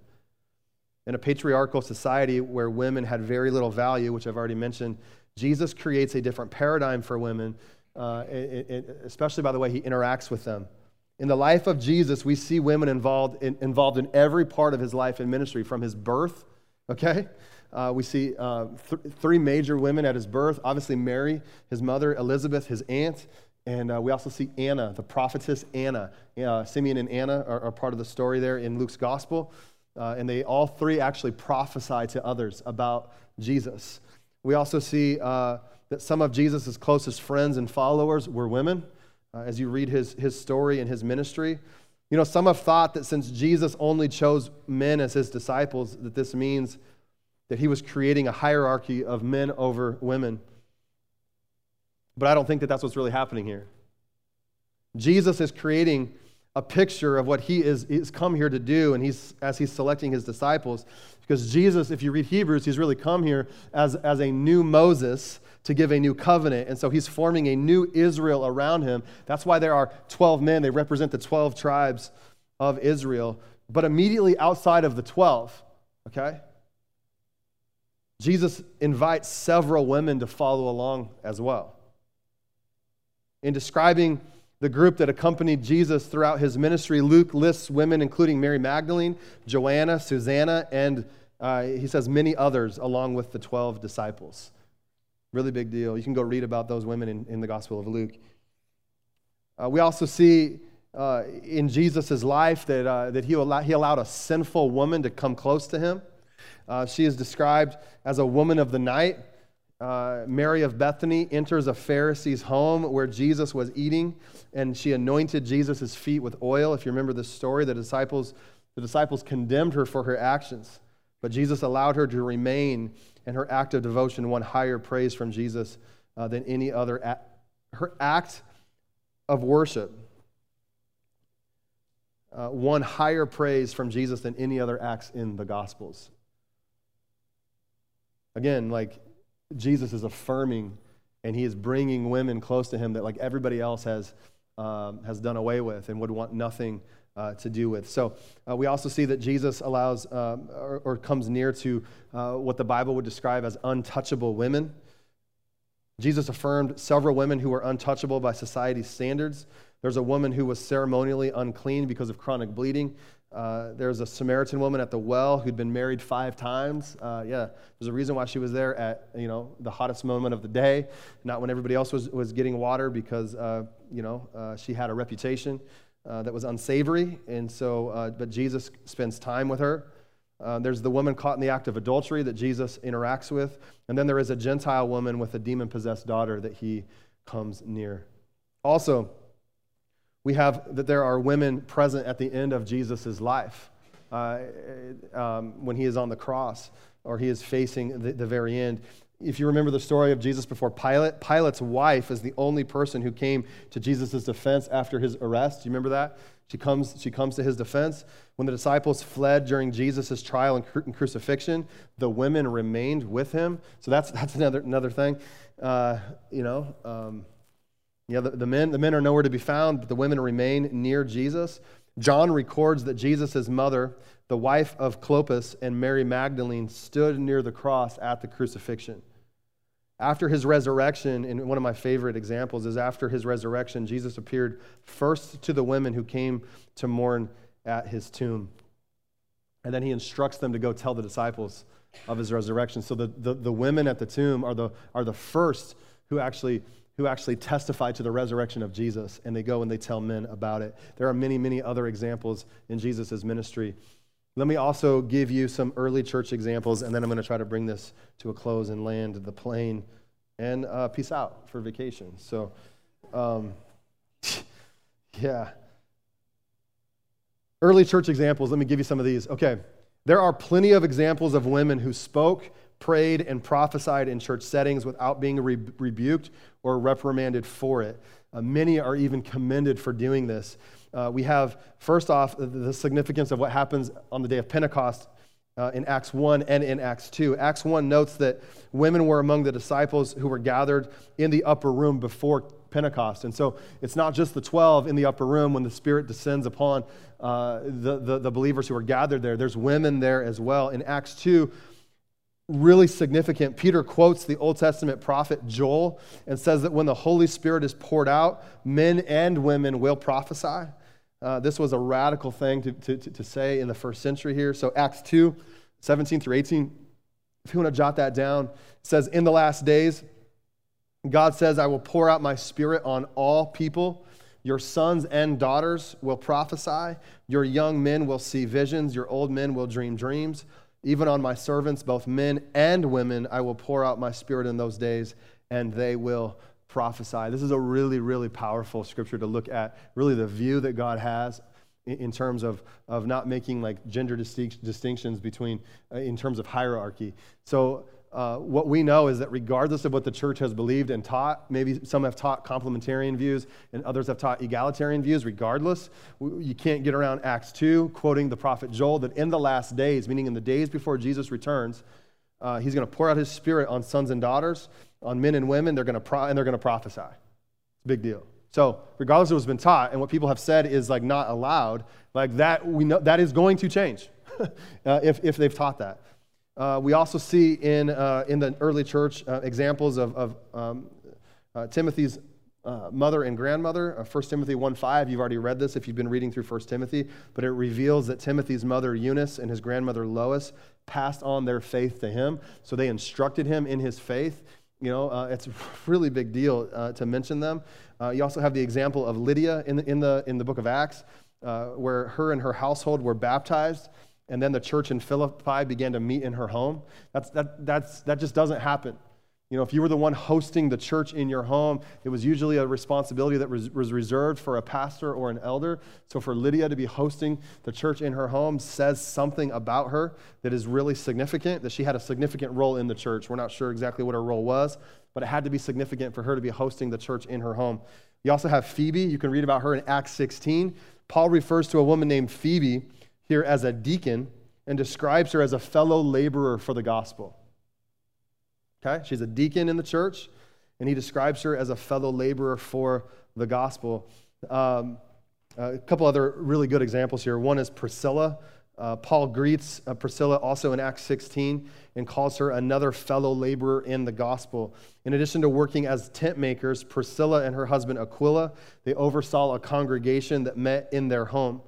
In a patriarchal society where women had very little value, which I've already mentioned, Jesus creates a different paradigm for women, uh, it, it, especially by the way he interacts with them. In the life of Jesus, we see women involved in, involved in every part of his life and ministry, from his birth, okay? Uh, we see uh, th- three major women at his birth. Obviously, Mary, his mother, Elizabeth, his aunt. And uh, we also see Anna, the prophetess Anna. Uh, Simeon and Anna are, are, part of the story there in Luke's gospel. Uh, and they all three actually prophesy to others about Jesus. We also see uh, that some of Jesus' closest friends and followers were women. Uh, as you read his, his story and his ministry, you know, some have thought that since Jesus only chose men as his disciples, that this means that he was creating a hierarchy of men over women. But I don't think that that's what's really happening here. Jesus is creating a picture of what he is, is come here to do, and he's as he's selecting his disciples. Because Jesus, if you read Hebrews, he's really come here as, as a new Moses to give a new covenant. And so he's forming a new Israel around him. That's why there are 12 men. They represent the 12 tribes of Israel. But immediately outside of the 12, okay, Jesus invites several women to follow along as well. In describing the group that accompanied Jesus throughout his ministry, Luke lists women including Mary Magdalene, Joanna, Susanna, and uh, he says many others along with the 12 disciples. Really big deal. You can go read about those women in, in the Gospel of Luke. Uh, we also see uh, in Jesus' life that, uh, that he, allowed, he allowed a sinful woman to come close to him. Uh, she is described as a woman of the night uh, Mary of Bethany enters a Pharisee's home where Jesus was eating, and she anointed Jesus' feet with oil. If you remember the story, the disciples, the disciples condemned her for her actions, but Jesus allowed her to remain, and her act of devotion won higher praise from Jesus uh, than any other. Act. Her act of worship uh, won higher praise from Jesus than any other acts in the Gospels. Again, like Jesus is affirming and he is bringing women close to him that like everybody else has, um, has done away with and would want nothing uh, to do with. So uh, we also see that Jesus allows um, or, or, comes near to uh, what the Bible would describe as untouchable women. Jesus affirmed several women who were untouchable by society's standards. There's a woman who was ceremonially unclean because of chronic bleeding. Uh, there's a Samaritan woman at the well who'd been married five times. Uh, yeah, there's a reason why she was there at you know the hottest moment of the day, not when everybody else was, was getting water, because uh, you know uh, she had a reputation uh, that was unsavory, and so but Jesus spends time with her. there's the woman caught in the act of adultery that Jesus interacts with, and then there is a Gentile woman with a demon possessed daughter that he comes near. Also, we have that there are women present at the end of Jesus' life uh, um, when he is on the cross or he is facing the, the very end. If you remember the story of Jesus before Pilate, Pilate's wife is the only person who came to Jesus' defense after his arrest. Do you remember that? She comes, she comes to his defense. When the disciples fled during Jesus' trial and, cru- and crucifixion, the women remained with him. So that's, that's another, another thing. Uh, you know, um, yeah, the, the, men, the men are nowhere to be found, but the women remain near Jesus. John records that Jesus' mother, the wife of Clopas and Mary Magdalene, stood near the cross at the crucifixion. After his resurrection, and one of my favorite examples is after his resurrection, Jesus appeared first to the women who came to mourn at his tomb. And then he instructs them to go tell the disciples of his resurrection. So the, the, the women at the tomb are the, are the first who actually who actually testify to the resurrection of Jesus, and they go and they tell men about it. There are many, many other examples in Jesus' ministry. Let me also give you some early church examples, and then I'm going to try to bring this to a close and land the plane and uh, peace out for vacation. So, um, yeah. Early church examples, let me give you some of these. Okay, there are plenty of examples of women who spoke prayed and prophesied in church settings without being re- rebuked or reprimanded for it. Uh, many are even commended for doing this. Uh, we have, first off, the, the, significance of what happens on the day of Pentecost uh, in Acts 1 and in Acts 2. Acts 1 notes that women were among the disciples who were gathered in the upper room before Pentecost. And so it's not just the 12 in the upper room when the Spirit descends upon uh, the, the, the believers who are gathered there. There's women there as well. In Acts 2, really significant. Peter quotes the Old Testament prophet Joel and says that when the Holy Spirit is poured out, men and women will prophesy. Uh, this was a radical thing to, to, to say in the first century here. So, Acts 2 17 through 18, if you want to jot that down, says, In the last days, God says, I will pour out my spirit on all people. Your sons and daughters will prophesy. Your young men will see visions. Your old men will dream dreams. Even on my servants, both men and women, I will pour out my spirit in those days, and they will prophesy. This is a really, really powerful scripture to look at, really, the view that God has in terms of, of not making like gender distinctions between, uh, in terms of hierarchy. So, uh, what we know is that regardless of what the church has believed and taught, maybe some have taught complementarian views and others have taught egalitarian views, regardless, you can't get around Acts 2, quoting the prophet Joel, that in the last days, meaning in the days before Jesus returns, uh, he's going to pour out his spirit on sons and daughters, on men and women, they're going to pro- and they're going to prophesy. It's a big deal. So, regardless of what's been taught and what people have said is like not allowed, like that, we know that is going to change uh, if, if they've taught that. Uh, we also see in, uh, in the early church uh, examples of, of um, uh, Timothy's uh, mother and grandmother. Uh, 1 Timothy 1.5, you've already read this if you've been reading through 1 Timothy, but it reveals that Timothy's mother Eunice and his grandmother Lois passed on their faith to him. So they instructed him in his faith. You know, it's a really big deal to mention them. you also have the example of Lydia in the, in the, in the book of Acts, where her and her household were baptized and then the church in Philippi began to meet in her home. That's, that, that's, that just doesn't happen. You know, if you were the one hosting the church in your home, it was usually a responsibility that was, was reserved for a pastor or an elder. So for Lydia to be hosting the church in her home says something about her that is really significant, that she had a significant role in the church. We're not sure exactly what her role was, but it had to be significant for her to be hosting the church in her home. You also have Phoebe. You can read about her in Acts 16. Paul refers to a woman named Phoebe here as a deacon and describes her as a fellow laborer for the gospel. Okay? She's a deacon in the church, and he describes her as a fellow laborer for the gospel. Um, a couple other really good examples here. One is Priscilla. Uh, Paul greets uh, Priscilla also in Acts 16 and calls her another fellow laborer in the gospel. In addition to working as tent makers, Priscilla and her husband Aquila, they oversaw a congregation that met in their home.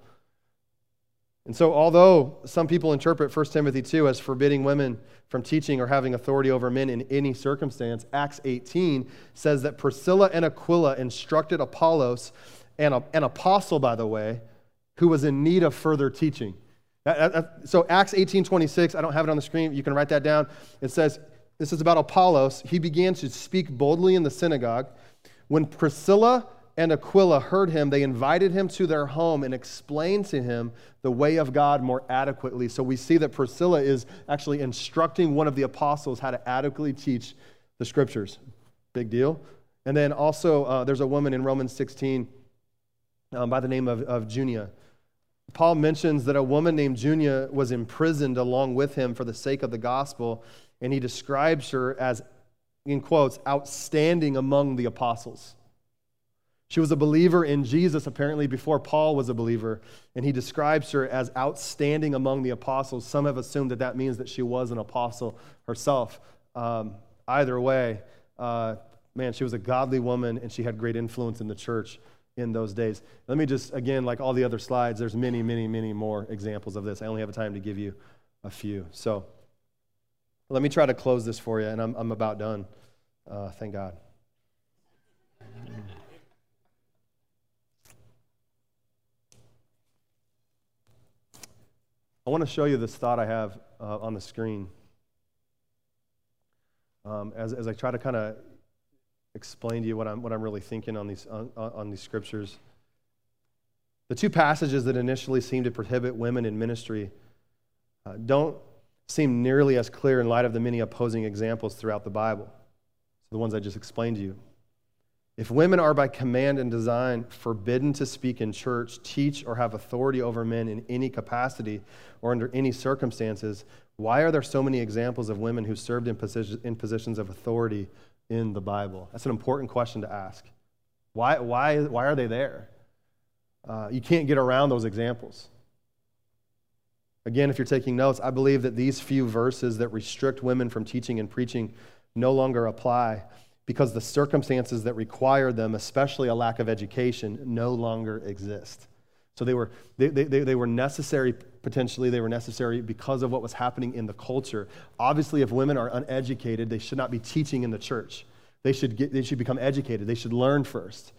And so, although some people interpret 1 Timothy 2 as forbidding women from teaching or having authority over men in any circumstance, Acts 18 says that Priscilla and Aquila instructed Apollos, and an apostle, by the way, who was in need of further teaching. So, Acts 18 26, I don't have it on the screen, you can write that down. It says, This is about Apollos. He began to speak boldly in the synagogue. When Priscilla and Aquila heard him, they invited him to their home and explained to him the way of God more adequately. So we see that Priscilla is actually instructing one of the apostles how to adequately teach the scriptures. Big deal. And then also, uh, there's a woman in Romans 16 um, by the name of, of Junia. Paul mentions that a woman named Junia was imprisoned along with him for the sake of the gospel, and he describes her as, in quotes, outstanding among the apostles. She was a believer in Jesus, apparently, before Paul was a believer, and he describes her as outstanding among the apostles. Some have assumed that that means that she was an apostle herself. Um, either way, uh, man, she was a godly woman, and she had great influence in the church in those days. Let me just, again, like all the other slides, there's many, many, many more examples of this. I only have time to give you a few. So let me try to close this for you, and I'm, I'm about done. Uh, thank God. I want to show you this thought I have uh, on the screen um, as, as I try to kind of explain to you what I'm, what I'm really thinking on these, on, on these scriptures. The two passages that initially seem to prohibit women in ministry uh, don't seem nearly as clear in light of the many opposing examples throughout the Bible. So the ones I just explained to you. If women are by command and design forbidden to speak in church, teach, or have authority over men in any capacity or under any circumstances, why are there so many examples of women who served in, position, in positions of authority in the Bible? That's an important question to ask. Why, why, why are they there? Uh, you can't get around those examples. Again, if you're taking notes, I believe that these few verses that restrict women from teaching and preaching no longer apply because the circumstances that required them, especially a lack of education, no longer exist. So they were, they, they, they were necessary, potentially, they were necessary because of what was happening in the culture. Obviously, if women are uneducated, they should not be teaching in the church. They should, get, they should become educated. They should learn first.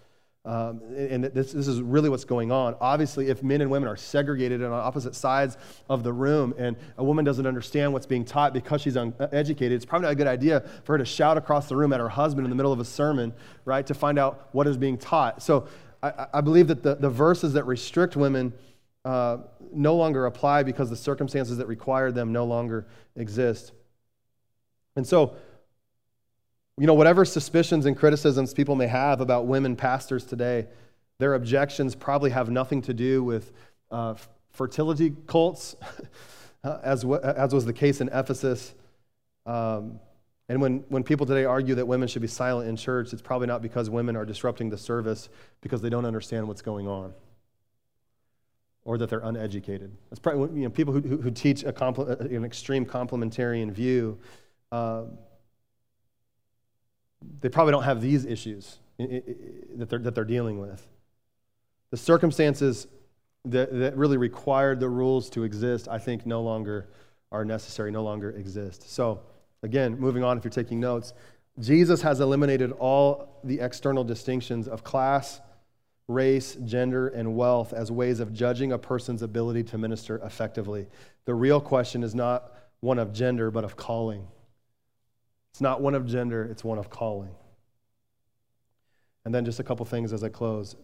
Um, and this, this is really what's going on. Obviously, if men and women are segregated and on opposite sides of the room, and a woman doesn't understand what's being taught because she's uneducated, it's probably not a good idea for her to shout across the room at her husband in the middle of a sermon, right, to find out what is being taught. So I, I believe that the, the verses that restrict women uh, no longer apply because the circumstances that require them no longer exist. And so, you know, whatever suspicions and criticisms people may have about women pastors today, their objections probably have nothing to do with uh, fertility cults, as, as was the case in Ephesus. Um, and when, when people today argue that women should be silent in church, it's probably not because women are disrupting the service, because they don't understand what's going on or that they're uneducated. That's probably, you know, people who, who, who teach a compl- an extreme complementarian view. Um, they probably don't have these issues that they're, that they're dealing with. The circumstances that, that really required the rules to exist, I think, no longer are necessary, no longer exist. So, again, moving on, if you're taking notes, Jesus has eliminated all the external distinctions of class, race, gender, and wealth as ways of judging a person's ability to minister effectively. The real question is not one of gender, but of calling. It's not one of gender, it's one of calling. And then just a couple things as I close.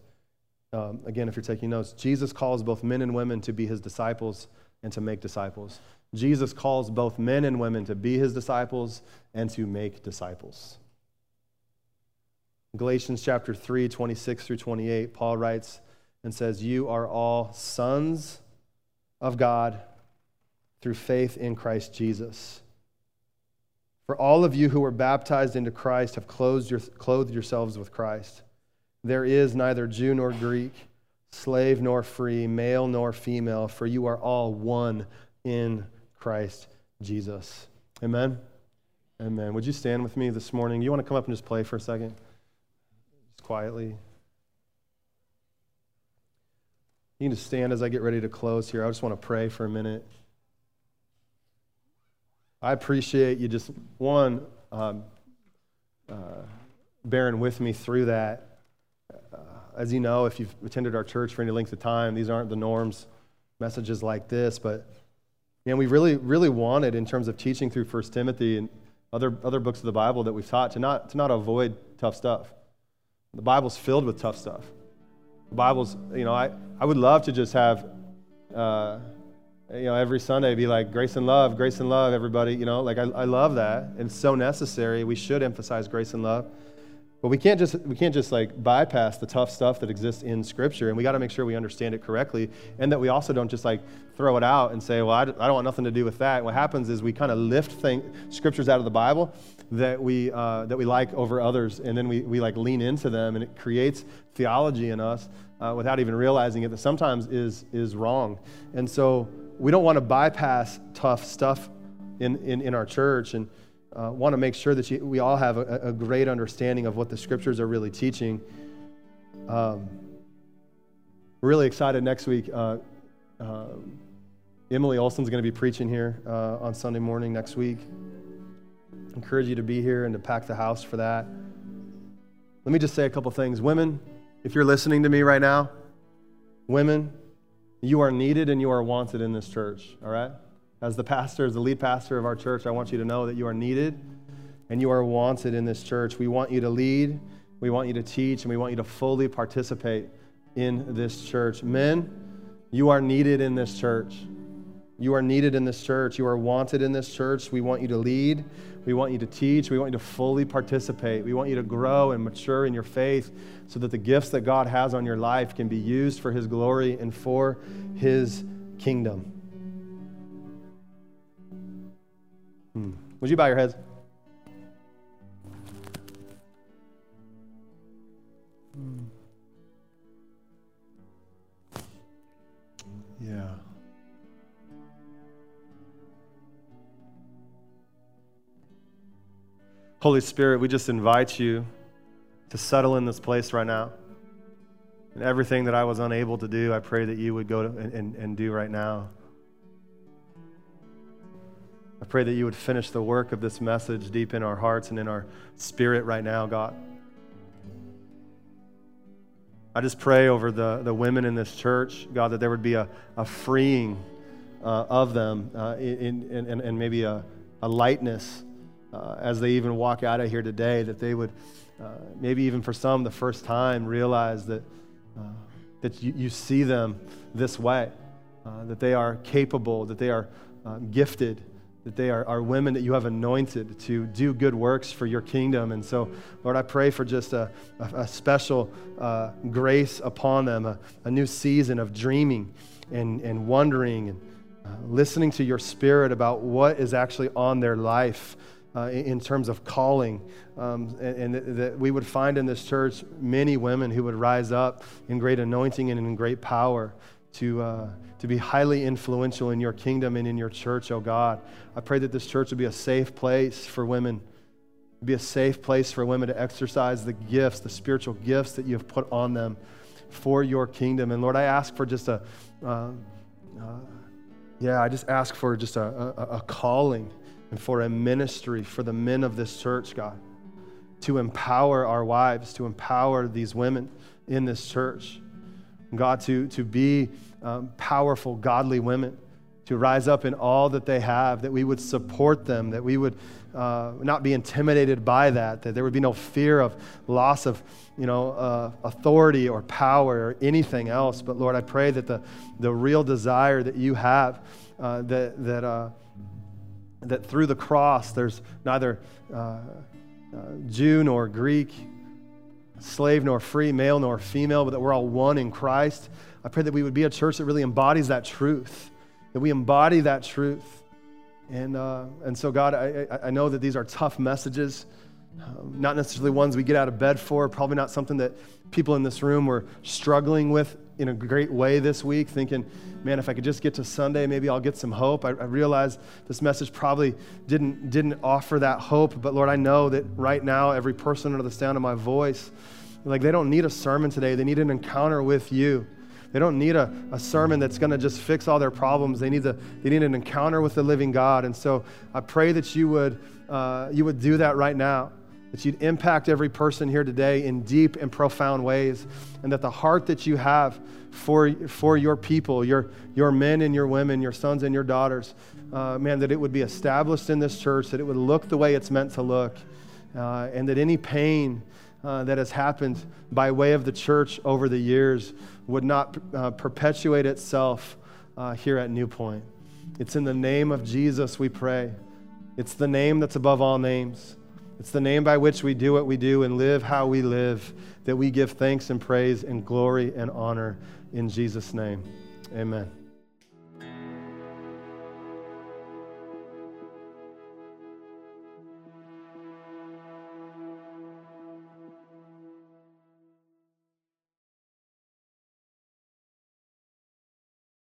Um, again, if you're taking notes, Jesus calls both men and women to be his disciples and to make disciples. Jesus calls both men and women to be his disciples and to make disciples. Galatians chapter 3, 26 through 28, Paul writes and says, You are all sons of God through faith in Christ Jesus. For all of you who were baptized into Christ have clothed, your, clothed yourselves with Christ. There is neither Jew nor Greek, slave nor free, male nor female, for you are all one in Christ Jesus. Amen? Amen. Would you stand with me this morning? You want to come up and just play for a second? Just quietly. You can just stand as I get ready to close here. I just want to pray for a minute. I appreciate you just, one, um, uh, bearing with me through that. Uh, as you know, if you've attended our church for any length of time, these aren't the norms, messages like this, but man, we really, really wanted in terms of teaching through First Timothy and other, other books of the Bible that we've taught to not, to not avoid tough stuff. The Bible's filled with tough stuff. The Bible's, you know, I, I would love to just have uh, you know, every Sunday be like, grace and love, grace and love, everybody. You know, like I, I love that. It's so necessary. We should emphasize grace and love. But we can't just we can't just like bypass the tough stuff that exists in Scripture, and we got to make sure we understand it correctly, and that we also don't just like throw it out and say, "Well, I, don't want nothing to do with that." What happens is we kind of lift thing, scriptures out of the Bible that we uh, that we like over others, and then we we like lean into them, and it creates theology in us uh, without even realizing it that sometimes is is wrong, and so we don't want to bypass tough stuff in, in, in our church and uh, want to make sure that you, we all have a, a, great understanding of what the scriptures are really teaching. Um, really excited next week. Uh, uh, Emily Olson's going to be preaching here uh, on Sunday morning next week. Encourage you to be here and to pack the house for that. Let me just say a couple things. Women, if you're listening to me right now, women, you are needed and you are wanted in this church, all right? As the pastor, as the lead pastor of our church, I want you to know that you are needed and you are wanted in this church. We want you to lead, we want you to teach, and we want you to fully participate in this church. Men, you are needed in this church. You are needed in this church. You are wanted in this church. We want you to lead. We want you to teach. We want you to fully participate. We want you to grow and mature in your faith so that the gifts that God has on your life can be used for His glory and for His kingdom. Hmm. Would you bow your heads? Holy Spirit, we just invite you to settle in this place right now. And everything that I was unable to do, I pray that you would go and, and, and do right now. I pray that you would finish the work of this message deep in our hearts and in our spirit right now, God. I just pray over the, the women in this church, God, that there would be a, a freeing uh, of them uh, in, in, and maybe a, a lightness uh, as they even walk out of here today, that they would, uh, maybe even for some, the first time, realize that, uh, that you, you see them this way, uh, that they are capable, that they are gifted that they are, are women that you have anointed to do good works for your kingdom. And so, Lord, I pray for just a, a, a special uh, grace upon them, a, a, new season of dreaming and, and wondering and uh, listening to your spirit about what is actually on their life. Uh, in, terms of calling, um, and, and that we would find in this church many women who would rise up in great anointing and in great power to, uh, to be highly influential in your kingdom and in your church, oh God. I pray that this church would be a safe place for women, be a safe place for women to exercise the gifts, the spiritual gifts that you have put on them for your kingdom. And Lord, I ask for just a, uh, uh, yeah, I just ask for just a, a, a calling and for a ministry for the men of this church, God, to empower our wives, to empower these women in this church. God, to, to be um, powerful, godly women to rise up in all that they have, that we would support them, that we would uh, not be intimidated by that, that there would be no fear of loss of you know, uh, authority or power or anything else. But Lord, I pray that the, the real desire that you have, uh, that, that, uh, that through the cross there's neither uh, uh, Jew nor Greek, slave nor free, male nor female, but that we're all one in Christ. I pray that we would be a church that really embodies that truth, that we embody that truth. And, uh, and so, God, I, I know that these are tough messages, um, not necessarily ones we get out of bed for, probably not something that people in this room were struggling with in a great way this week, thinking, man, if I could just get to Sunday, maybe I'll get some hope. I, I realize this message probably didn't, didn't offer that hope, but Lord, I know that right now, every person under the sound of my voice, like they don't need a sermon today, they need an encounter with you. They don't need a, a sermon that's going to just fix all their problems. They need, the, they need an encounter with the living God. And so I pray that you would, uh, you would do that right now, that you'd impact every person here today in deep and profound ways, and that the heart that you have for, for your people, your, your men and your women, your sons and your daughters, uh, man, that it would be established in this church, that it would look the way it's meant to look, uh, and that any pain, uh, that has happened by way of the church over the years would not uh, perpetuate itself uh, here at New Point. It's in the name of Jesus we pray. It's the name that's above all names. It's the name by which we do what we do and live how we live, that we give thanks and praise and glory and honor in Jesus' name. Amen.